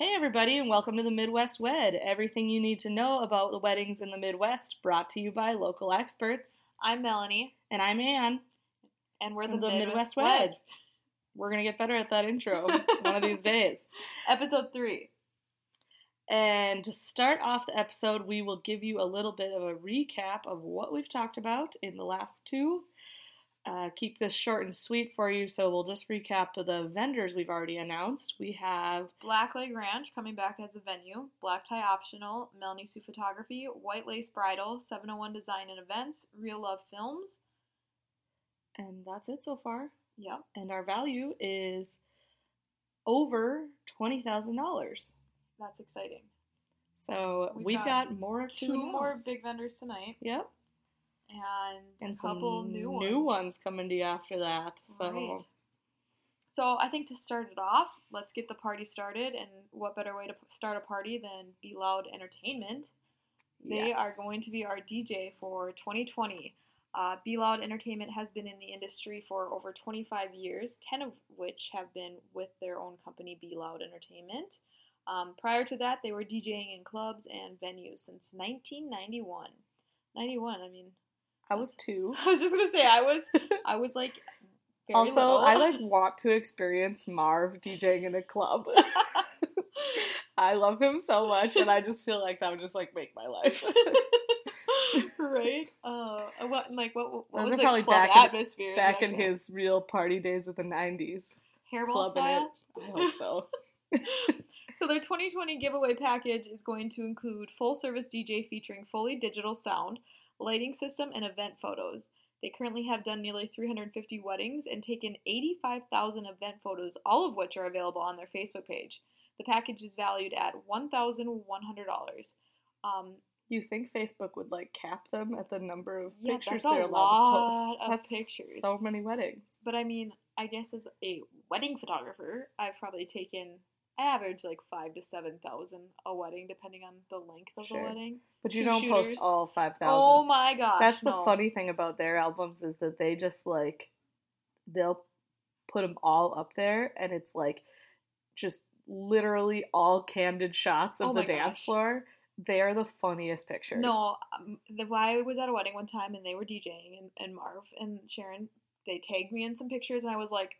Hey, everybody, and welcome to the Midwest Wed. Everything you need to know about the weddings in the Midwest, brought to you by local experts. I'm Melanie, And I'm Ann, and we're the, the Midwest, Midwest Wed. Wed. We're going to get better at that intro one of these days. Episode three. And to start off the episode, we will give you a little bit of a recap of what we've talked about in the last two. Uh, keep this short and sweet for you, so we'll just recap the vendors we've already announced. We have Black Lake Ranch coming back as a venue. Black Tie Optional, Melanie Sue Photography, White Lace Bridal, 701 Design and Events, Real Love Films. And that's it so far. Yep. And our value is over $20,000. That's exciting. So We've we've got got, more to Two more big vendors tonight, Yep. And, And a couple some new new ones. ones coming to you after that. So Right. So I think to start it off, let's get the party started. And what better way to start a party than Be Loud Entertainment? They are going to be our DJ for 2020. Uh, Be Loud Entertainment has been in the industry for over 25 years, 10 of which have been with their own company, Be Loud Entertainment. Um, prior to that, they were DJing in clubs and venues since 1991. 91, I mean, I was two. I was just gonna say I was, I was like, also, little. I like want to experience Marv DJing in a club. I love him so much, and I just feel like that would just like make my life. right? Uh, what like what? What Those was the probably club back in- atmosphere Back in his real party days of the '90s, hairball clubbing style? it. I hope so. So their 2020 giveaway package is going to include full service DJ featuring fully digital sound, lighting system, and event photos. They currently have done nearly 350 weddings and taken 85,000 event photos, all of which are available on their Facebook page. The package is valued at $1,100. Um, You think Facebook would like cap them at the number of Yeah, pictures they're allowed to post? of That's pictures. So many weddings. but I mean, I guess as a wedding photographer, I've probably taken I average like five to seven thousand a wedding, depending on the length of Sure. the wedding. But you don't post all five thousand. Oh my gosh! That's the no. funny thing about their albums is that they just like they'll put them all up there, and it's like just literally all candid shots of Oh the dance gosh. floor. They are the funniest pictures. No, um, the, I was at a wedding one time and they were DJing and, and Marv and Sharon. They tagged me in some pictures and I was like,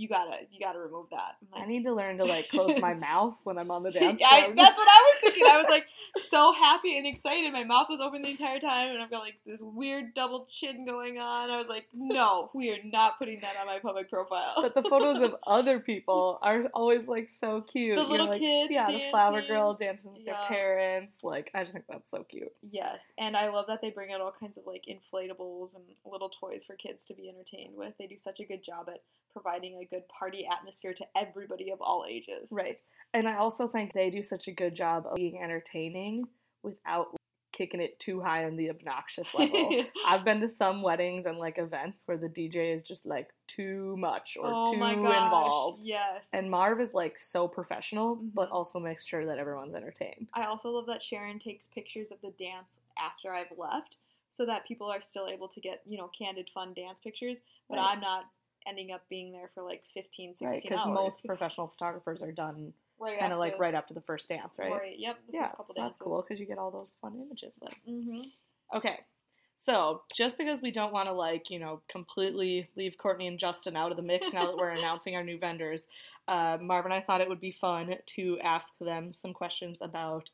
"You gotta, you gotta remove that." I'm I need to learn to like close my mouth when I'm on the dance floor. I, that's what I was thinking. I was like so happy and excited. My mouth was open the entire time, and I've got like this weird double chin going on. I was like, no, we are not putting that on my public profile. But the photos of other people are always like so cute. The You're little like, kids yeah, the flower girl dancing with Yeah. their parents. Like, I just think that's so cute. yes, and I love that they bring out all kinds of like inflatables and little toys for kids to be entertained with. They do such a good job at providing a good party atmosphere to everybody of all ages. Right. And I also think they do such a good job of being entertaining without kicking it too high on the obnoxious level. I've been to some weddings and like events where the DJ is just like too much or oh too my involved. Yes. And Marv is like so professional, but Mhm. also makes sure that everyone's entertained. I also love that Sharon takes pictures of the dance after I've left so that people are still able to get, you know, candid, fun dance pictures, but Right. I'm not ending up being there for like 15, 16 Right, because most professional photographers are done right kind of like right after the first dance, right? Right, yep. The Yeah, first couple so that's cool because you get all those fun images then. hmm Okay. So, just because we don't want to, like, you know, completely leave Courtney and Justin out of the mix now that we're announcing our new vendors, uh, Marv and I thought it would be fun to ask them some questions about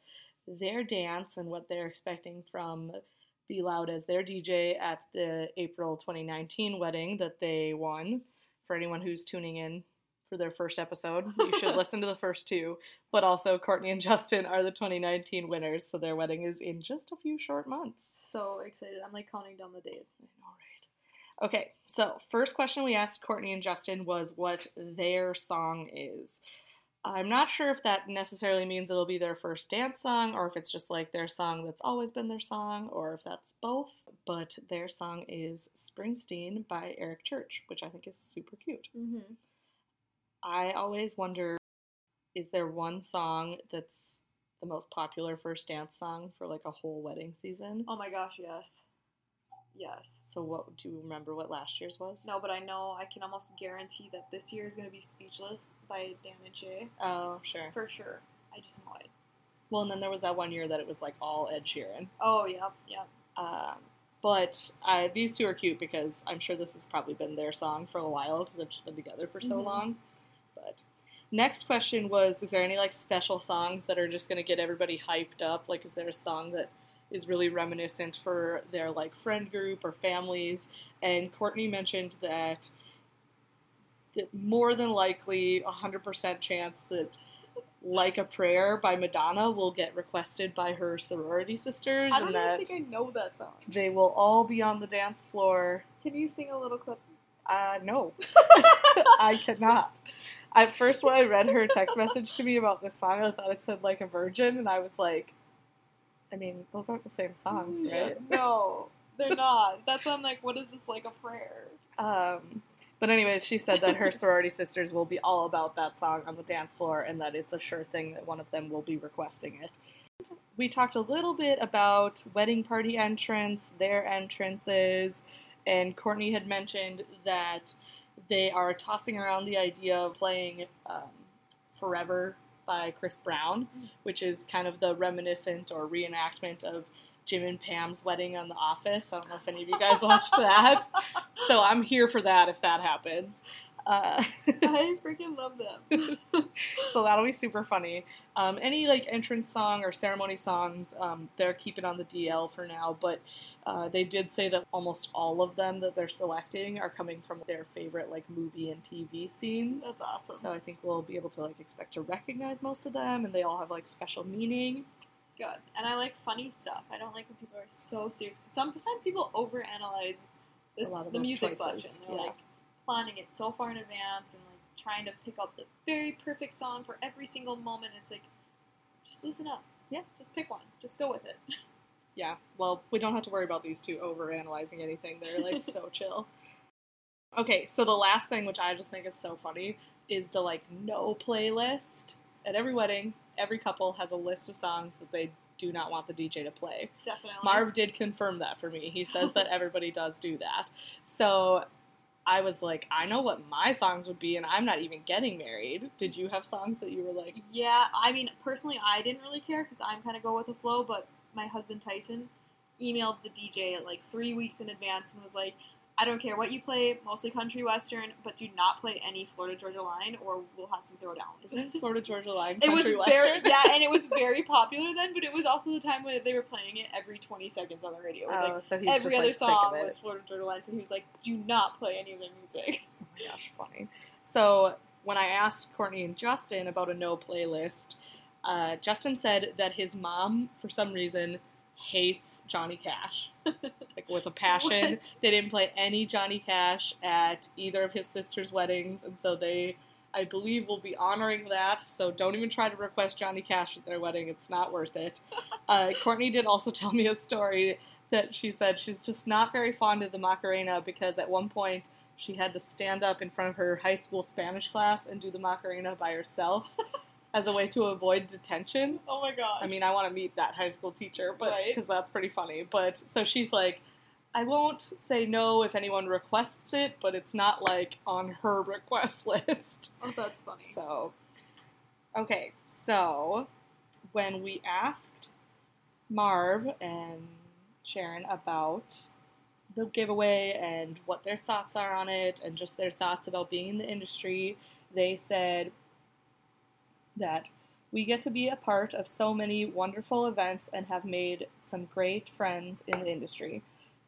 their dance and what they're expecting from Be Loud as their DJ at the April 2019 wedding that they won. For anyone who's tuning in for their first episode, you should listen to the first two. But also, Courtney and Justin are the 2019 winners, so their wedding is in just a few short months. So excited. I'm like counting down the days. All right. Okay, so first question we asked Courtney and Justin was what their song is. I'm not sure if that necessarily means it'll be their first dance song or if it's just like their song that's always been their song or if that's both, but their song is Springsteen by Eric Church, which I think is super cute. Mm-hmm. I always wonder is there one song that's the most popular first dance song for like a whole wedding season? Oh my gosh, yes. Yes. So what do you remember what last year's was? No, but I know I can almost guarantee that this year is going to be Speechless by Dan and Shay. Oh, sure. For sure. I just know it. Well, and then there was that one year that it was like all Ed Sheeran. Oh, yep, yep. Um, but uh, these two are cute because I'm sure this has probably been their song for a while because they've just been together for so Mhm. long. But next question was: Is there any like special songs that are just going to get everybody hyped up? Like, is there a song that is really reminiscent for their like friend group or families? And Courtney mentioned that that more than likely, a hundred percent chance that. Like a Prayer by Madonna will get requested by her sorority sisters, I don't and even that think I know that song. they will all be on the dance floor. Can you sing a little clip? Uh, no, I cannot. At first, when I read her text message to me about this song, I thought it said like a virgin, and I was like, I mean, those aren't the same songs, right? No, they're not. That's why I'm like, what is this like a prayer? Um, but anyways, she said that her sorority sisters will be all about that song on the dance floor, and that it's a sure thing that one of them will be requesting it. We talked a little bit about wedding party entrance, their entrances, and Courtney had mentioned that they are tossing around the idea of playing um, "Forever" by Chris Brown, which is kind of the reminiscent or reenactment of Jim and Pam's wedding on The Office. I don't know if any of you guys watched that. So I'm here for that if that happens. Uh, I just freaking love them. so that'll be super funny. Um, any like entrance song or ceremony songs, um, they're keeping on the DL for now, but uh, they did say that almost all of them that they're selecting are coming from their favorite like movie and TV scenes. That's awesome. So I think we'll be able to like expect to recognize most of them, and they all have like special meaning. Good. And I like funny stuff. I don't like when people are so serious. sometimes people overanalyze this, A lot of the music choices, selection. They're yeah. like planning it so far in advance and like trying to pick up the very perfect song for every single moment. It's like, just loosen up. Yeah. Just pick one. Just go with it. Yeah, well, we don't have to worry about these two over analyzing anything. They're like so chill. Okay, so the last thing, which I just think is so funny, is the like no playlist. At every wedding, every couple has a list of songs that they do not want the DJ to play. Definitely. Marv did confirm that for me. He says that everybody does do that. So I was like, I know what my songs would be, and I'm not even getting married. Did you have songs that you were like, Yeah, I mean, personally, I didn't really care because I'm kind of go with the flow. But my husband Tyson emailed the DJ like three weeks in advance and was like, "I don't care what you play, mostly country western, but do not play any Florida Georgia Line, or we'll have some throwdowns." isn't Florida Georgia Line It was country very western? yeah, and it was very popular then. But it was also the time when they were playing it every 20 seconds on the radio. It was Oh, like so he's every just, other like, song was Florida Georgia Line, so he was like, "Do not play any of their music." Oh my gosh, funny. So when I asked Courtney and Justin about a no playlist, uh, Justin said that his mom, for some reason, hates Johnny Cash, like with a passion. What? They didn't play any Johnny Cash at either of his sisters' weddings, and so they, I believe, will be honoring that. So don't even try to request Johnny Cash at their wedding; it's not worth it. Uh, Courtney did also tell me a story that she said she's just not very fond of the Macarena because at one point she had to stand up in front of her high school Spanish class and do the Macarena by herself as a way to avoid detention. Oh my god! I mean, I want to meet that high school teacher, but Right. because that's pretty funny. But so she's like, I won't say no if anyone requests it, but it's not like on her request list. oh, that's funny. So, okay, so when we asked Marv and Sharon about the giveaway and what their thoughts are on it and just their thoughts about being in the industry, they said that we get to be a part of so many wonderful events and have made some great friends in the industry.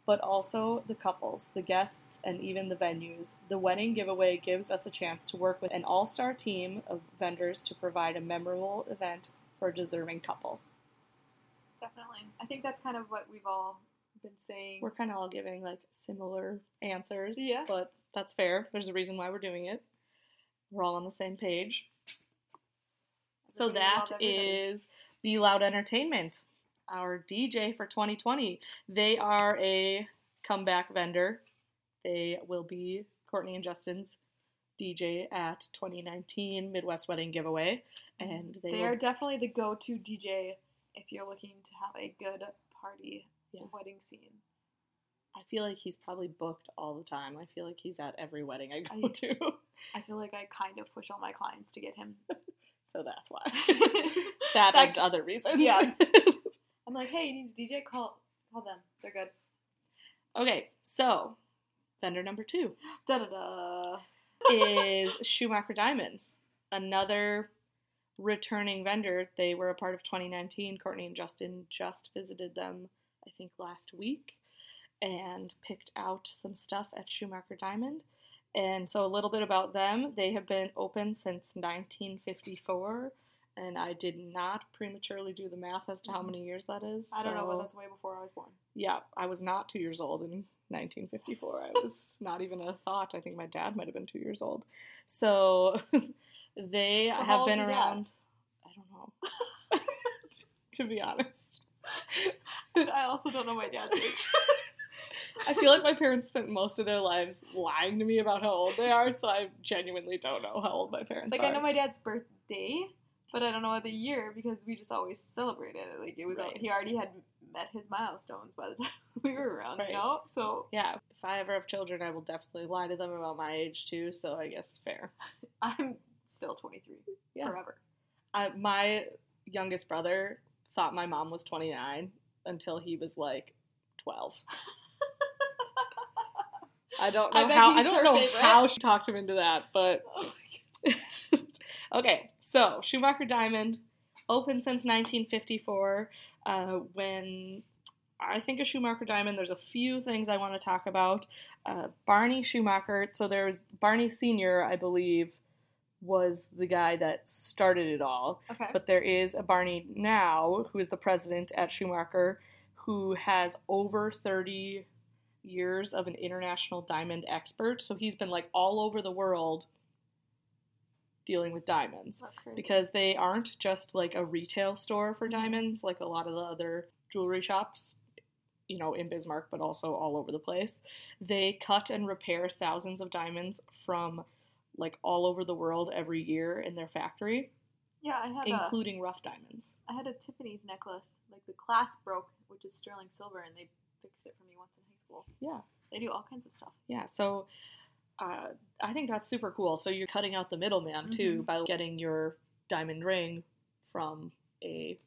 But also the couples, the guests, and even the venues. The wedding giveaway gives us a chance to work with an all star team of vendors to provide a memorable event for a deserving couple. Definitely. I think that's kind of what we've all been saying. We're kind of all giving like similar answers. Yeah. But that's fair. There's a reason why we're doing it. We're all on the same page. So that is that love everybody. is Be Loud Entertainment, our DJ for 2020. They are a comeback vendor. They will be Courtney and Justin's DJ at 2019 Midwest Wedding Giveaway, and they, They will are definitely the go-to DJ if you're looking to have a good party Yeah. wedding scene. I feel like he's probably booked all the time. I feel like he's at every wedding I go I- to. I feel like I kind of push all my clients to get him. so that's why. that, That- and other reasons. Yeah. I'm like, hey, you need a DJ? Call call them. They're good. okay, so vendor number two Da da da. is Schumacher Diamonds, another returning vendor. They were a part of 2019. Courtney and Justin just visited them, I think, last week and picked out some stuff at Schumacher Diamond. And so, a little bit about them. They have been open since 1954, and I did not prematurely do the math as to how mm-hmm. many years that is. I don't know, but that's way before I was born. yeah, I was not two years old in 1954. I was not even a thought. I think my dad might have been two years old. So they Well, have been your dad? around. I don't know. to be honest, I also don't know my dad's age. I feel like my parents spent most of their lives lying to me about how old they are. So I genuinely don't know how old my parents like are. Like I know my dad's birthday, but I don't know the year because we just always celebrated it. Like it was al- he already had met his milestones by the time we were around, Right. you know. So yeah, if I ever have children, I will definitely lie to them about my age too. So I guess fair. I'm still 23 Yeah. forever. I, my youngest brother thought my mom was 29 until he was like 12. I don't know bet how I don't know favorite. how she talked him into that, but Oh okay. So Schumacher Diamond, open since 1954. Uh, when I think of Schumacher Diamond, there's a few things I want to talk about. Uh, Barney Schumacher. So there's Barney Senior, I believe, was the guy that started it all. Okay. But there is a Barney now who is the president at Schumacher who has over 30 years of an international diamond expert. So he's been like all over the world dealing with diamonds That's crazy. because they aren't just like a retail store for mm-hmm. diamonds like a lot of the other jewelry shops you know in Bismarck but also all over the place they cut and repair thousands of diamonds from like all over the world every year in their factory yeah, I had a including rough diamonds I had a Tiffany's necklace. Like the clasp broke, which is sterling silver, and they fixed it for me once in high school. yeah They do all kinds of stuff. Yeah, so uh, I think that's super cool. So you're cutting out the middleman too Mhm. by getting your diamond ring from a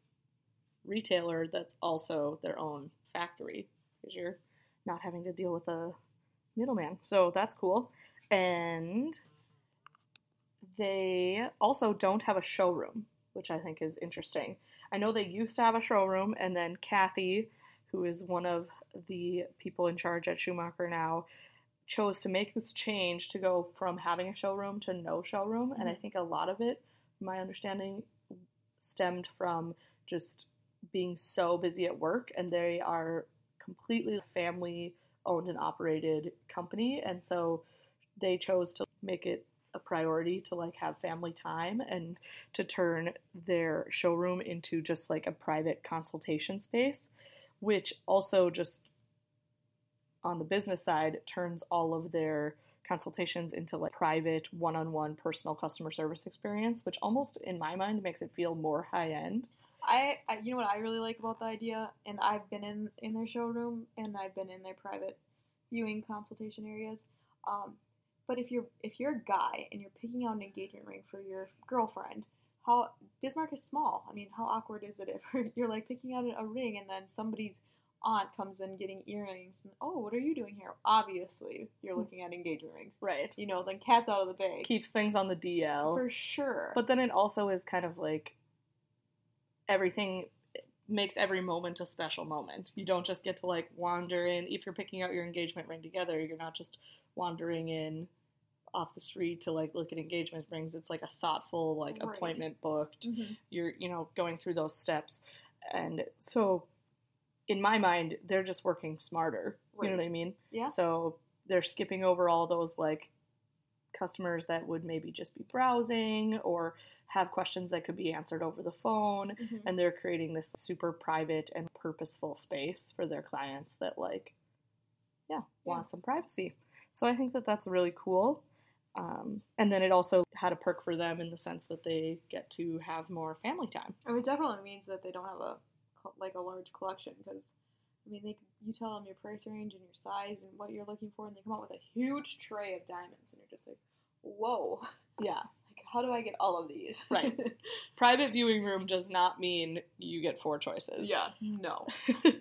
retailer that's also their own factory because you're not having to deal with a middleman. So that's cool. And they also don't have a showroom, which I think is interesting. I know they used to have a showroom, and then Kathy, who is one of the people in charge at Schumacher now, chose to make this change to go from having a showroom to no showroom. And I mm-hmm. think a lot of it, my understanding, stemmed from just being so busy at work, and they are completely family owned and operated company, and so they chose to make it a priority to like have family time and to turn their showroom into just like a private consultation space which also just on the business side turns all of their consultations into like private one-on-one personal customer service experience which almost in my mind makes it feel more high end I, I you know what I really like about the idea, and I've been in in their showroom and I've been in their private viewing consultation areas. Um, but if you're if you're a guy and you're picking out an engagement ring for your girlfriend, how Bismarck is small. I mean, how awkward is it if you're like picking out a ring and then somebody's aunt comes in getting earrings and oh, what are you doing here? Obviously, you're hmm. looking at engagement rings. right You know, then cat's out of the bag keeps things on the dl for sure. But then it also is kind of like everything makes every moment a special moment. You don't just get to like wander in. If you're picking out your engagement ring together, you're not just wandering in off the street to like look at engagement rings. It's like a thoughtful like Right. appointment booked. Mhm. You're you know going through those steps, and so in my mind, they're just working smarter. You know what I mean? Yeah. So they're skipping over all those like customers that would maybe just be browsing or have questions that could be answered over the phone Mhm. and they're creating this super private and purposeful space for their clients that like yeah, Yeah. want some privacy so i think that that's really cool um, and then it also had a perk for them in the sense that they get to have more family time. I mean, it definitely means that they don't have a like a large collection because I mean, they you tell them your price range and your size and what you're looking for, and they come out with a huge tray of diamonds, and you're just like, whoa, yeah how do I get all of these? Right. Private viewing room does not mean you get four choices. yeah. No.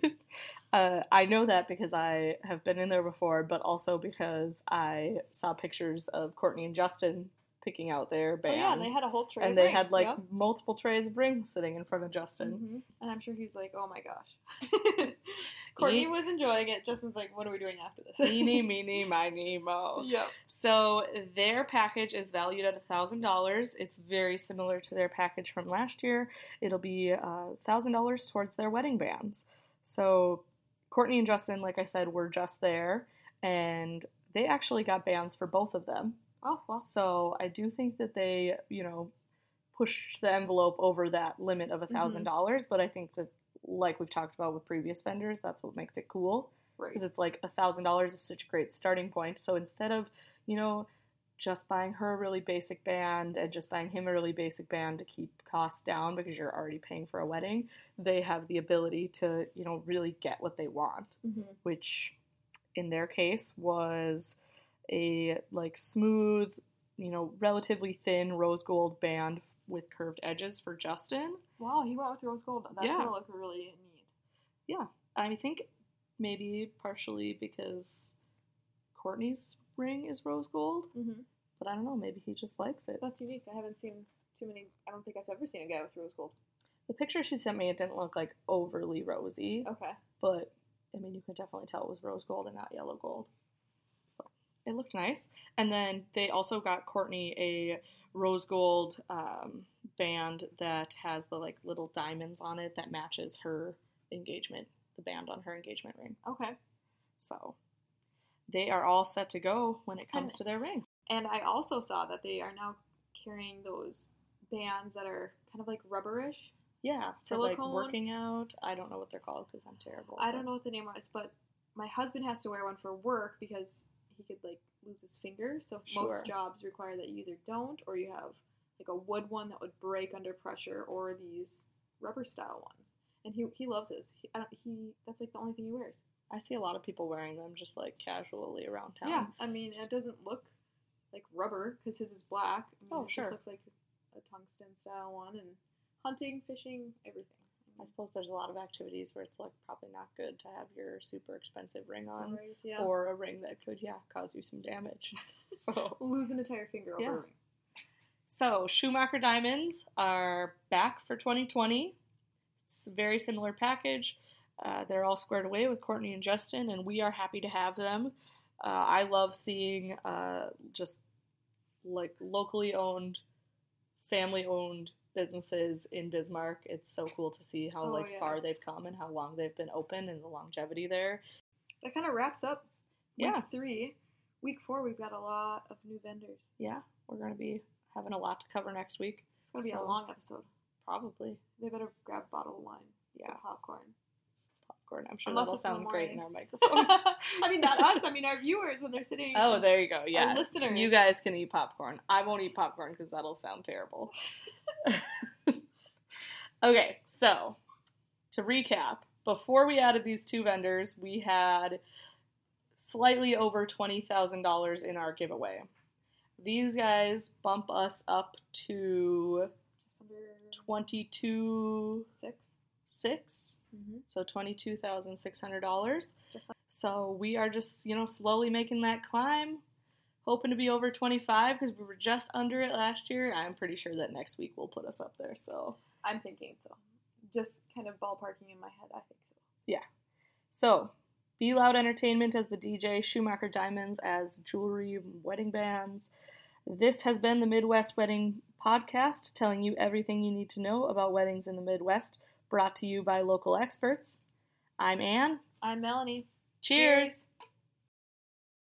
uh, I know that because I have been in there before, but also because I saw pictures of Courtney and Justin picking out their Oh, yeah, and they had a whole tray. and they rings, had like yep. multiple trays of rings sitting in front of Justin. Mhm. And I'm sure he's like, oh my gosh. Courtney was enjoying it. Justin's like, what are we doing after this? Eeny, meeny, miny, mo. Yep. So their package is valued at thousand dollars. It's very similar to their package from last year. It'll be uh, thousand dollars towards their wedding bands. So Courtney and Justin, like I said, were just there, and they actually got bands for both of them. Oh, well. So I do think that they, you know, pushed the envelope over that limit of thousand mm-hmm. dollars. But I think that, like we've talked about with previous vendors, that's what makes it cool Right. because it's like a thousand dollars is such a great starting point. So instead of you know just buying her a really basic band and just buying him a really basic band to keep costs down because you're already paying for a wedding, they have the ability to you know really get what they want, hmm which in their case was a like smooth, you know, relatively thin rose gold band with curved edges for Justin. Wow, he went with rose gold. That's Yeah. gonna look really neat. Yeah, I think maybe partially because Courtney's ring is rose gold, Mm-hmm. but I don't know, maybe he just likes it. That's unique. I haven't seen too many. I don't think I've ever seen a guy with rose gold. The picture she sent me, it didn't look like overly rosy, Okay. but I mean, you could definitely tell it was rose gold and not yellow gold. It looked nice. And then they also got Courtney a rose gold um, band that has the like little diamonds on it that matches her engagement, the band on her engagement ring. Okay. So they are all set to go when it comes And- to their ring. And I also saw that they are now carrying those bands that are kind of like rubberish. Yeah, for like Silicone? working out. I don't know what they're called because I'm terrible. I don't know what the name was, but my husband has to wear one for work because he could like lose his finger. So Sure. most jobs require that you either don't or you have like a wood one that would break under pressure or these rubber style ones. And he he loves his. He, I don't, he that's like the only thing he wears. I see a lot of people wearing them just like casually around town. Yeah, I mean it doesn't look like rubber because his is black. I mean, Oh, it sure. just looks like a tungsten style one and hunting, fishing, everything. I suppose there's a lot of activities where it's like probably not good to have your super expensive ring on, Right, yeah. or a ring that could yeah cause you some damage. so lose an entire finger over Yeah. a ring. so Schumacher diamonds are back for 2020. It's a very similar package. Uh, they're all squared away with Courtney and Justin, and we are happy to have them. Uh, I love seeing uh, just like locally owned, family owned businesses in Bismarck. It's so cool to see how Oh, like far they've come and how long they've been open and the longevity there. That kind of wraps up week Yeah. three. Week four, we've got a lot of new vendors. Yeah, we're gonna be having a lot to cover next week. It's gonna be a long episode. Probably They better grab a bottle of wine, Yeah. some popcorn. popcorn. I'm sure Unless that'll it's in the sound great in our microphone. I mean, not us. I mean, our viewers when they're sitting. oh, there you go. Yeah, listeners. You guys can eat popcorn. I won't eat popcorn because that'll sound terrible. okay, so to recap, before we added these two vendors, we had slightly over twenty thousand dollars in our giveaway. These guys bump us up to Just under twenty-two six. six. Mm-hmm. So twenty-two thousand six hundred dollars. So we are just you know slowly making that climb, hoping to be over twenty-five because we were just under it last year. I'm pretty sure that next week will put us up there. So I'm thinking so. Just kind of ballparking in my head. I think so. Yeah. So Be Loud Entertainment as the DJ, Schumacher Diamonds as jewelry, wedding bands. This has been the Midwest Wedding Podcast, telling you everything you need to know about weddings in the Midwest. Brought to you by local experts. I'm Anne. I'm Melanie. Cheers.